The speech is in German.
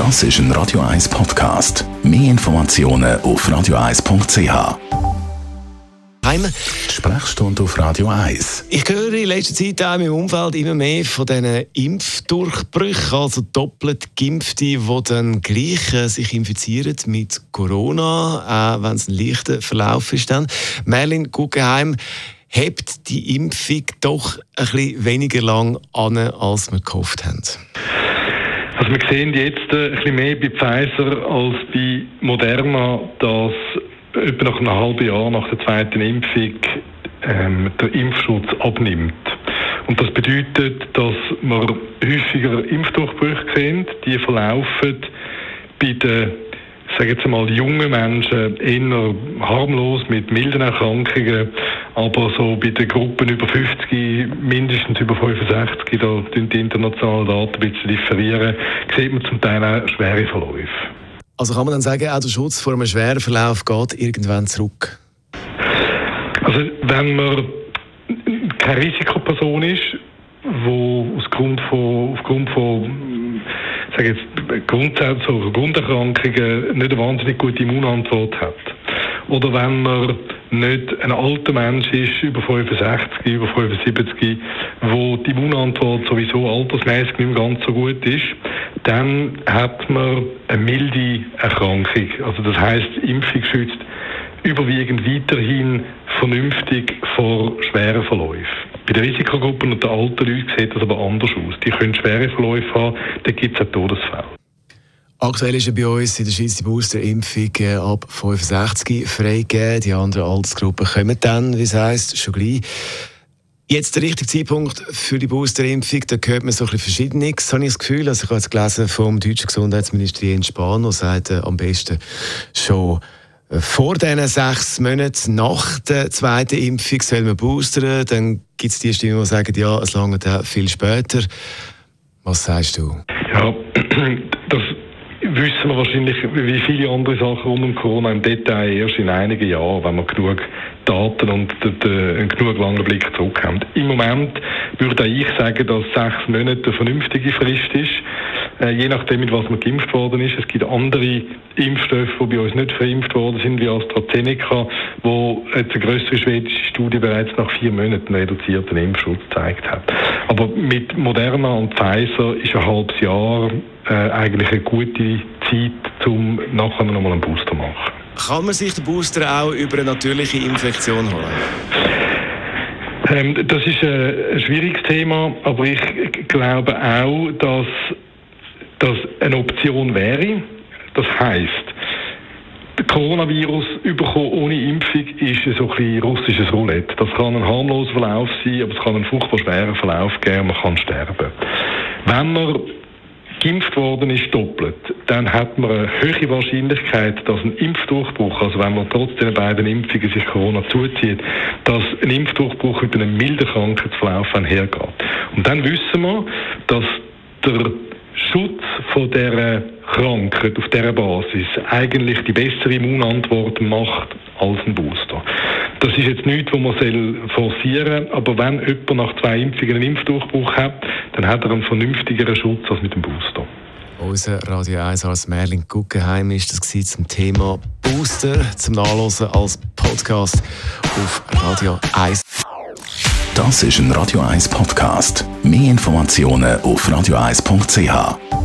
Das ist ein Radio 1 Podcast. Mehr Informationen auf radio1.ch. Heim. Sprechstunde auf Radio 1. Ich höre in letzter Zeit auch im Umfeld immer mehr von diesen Impfdurchbrüchen, also doppelt Geimpfte, die dann gleich äh, sich infizieren mit Corona, auch wenn es ein leichter Verlauf ist. Dann. Merlin Guggenheim, hebt die Impfung doch ein bisschen weniger lang an, als wir gehofft haben? Also wir sehen jetzt äh, ein bisschen mehr bei Pfizer als bei Moderna, dass etwa nach einem halben Jahr nach der zweiten Impfung ähm, der Impfschutz abnimmt. Und das bedeutet, dass wir häufiger Impfdurchbrüche sehen, die verlaufen bei den sage jetzt mal, junge Menschen eher harmlos mit milden Erkrankungen, aber so bei den Gruppen über 50, mindestens über 65, da die internationalen Daten ein bisschen differieren, sieht man zum Teil auch schwere Verläufe. Also kann man dann sagen, auch der Schutz vor einem schweren Verlauf geht irgendwann zurück? Also wenn man keine Risikoperson ist, wo aufgrund von, aufgrund von sage jetzt, Grundsätze oder Grunderkrankungen nicht eine wahnsinnig gute Immunantwort hat. Oder wenn man nicht ein alter Mensch ist, über 65, über 75, wo die Immunantwort sowieso altersmäßig nicht mehr ganz so gut ist, dann hat man eine milde Erkrankung. Also das heißt, Impfung schützt überwiegend weiterhin vernünftig vor schweren Verläufen. Bei den Risikogruppen und den alten Leuten sieht das aber anders aus. Die können schwere Verläufe haben, da gibt es auch Todesfälle. Aktuell ist ja bei uns in der Schweiz die Boosterimpfung äh, ab 65 freigegeben. Die anderen Altersgruppen kommen dann, wie es heisst, schon gleich. Jetzt der richtige Zeitpunkt für die Boosterimpfung, da hört man so ein bisschen Verschiedenes, habe ich das Gefühl. Also ich habe jetzt gelesen vom deutschen Gesundheitsminister Jens Spahn, der sagt, äh, am besten schon vor diesen sechs Monaten nach der zweiten Impfung soll man boostern. Dann gibt es die Stimmen, die sagen, ja, es lange viel später. Was sagst du? Ja, wissen wir wahrscheinlich wie viele andere Sachen rund um Corona im Detail erst in einigen Jahren, wenn wir genug Daten und einen genug langen Blick zurück haben. Im Moment würde ich sagen, dass sechs Monate eine vernünftige Frist ist. Äh, je nachdem, mit was man geimpft worden ist. Es gibt andere Impfstoffe, die bei uns nicht verimpft worden sind, wie AstraZeneca, wo jetzt eine größere schwedische Studie bereits nach vier Monaten reduzierten Impfschutz gezeigt hat. Aber mit Moderna und Pfizer ist ein halbes Jahr äh, eigentlich eine gute Zeit, um nachher nochmal einen Booster zu machen. Kann man sich den Booster auch über eine natürliche Infektion holen? Ähm, das ist ein, ein schwieriges Thema, aber ich glaube auch, dass das eine Option wäre. Das heißt, Coronavirus überkommen ohne Impfung ist so ein bisschen russisches Roulette. Das kann ein harmloser Verlauf sein, aber es kann einen furchtbar schweren Verlauf geben, man kann sterben. Wenn man geimpft worden ist doppelt, dann hat man eine höhere Wahrscheinlichkeit, dass ein Impfdurchbruch, also wenn man trotz den beiden Impfungen sich Corona zuzieht, dass ein Impfdurchbruch mit einem milden Krankheitsverlauf einhergeht. Und dann wissen wir, dass der Schutz von der Krankheit auf dieser Basis eigentlich die bessere Immunantwort macht als ein Booster. Das ist jetzt nichts, was man forcieren soll, aber wenn jemand nach zwei Impfungen einen Impfdurchbruch hat, dann hat er einen vernünftigeren Schutz als mit dem Booster. Unser Radio 1 als Merlin Guggenheim ist das zum Thema Booster zum Nachlesen als Podcast auf Radio 1. Das ist ein Radio 1 Podcast. Mehr Informationen auf radio1.ch.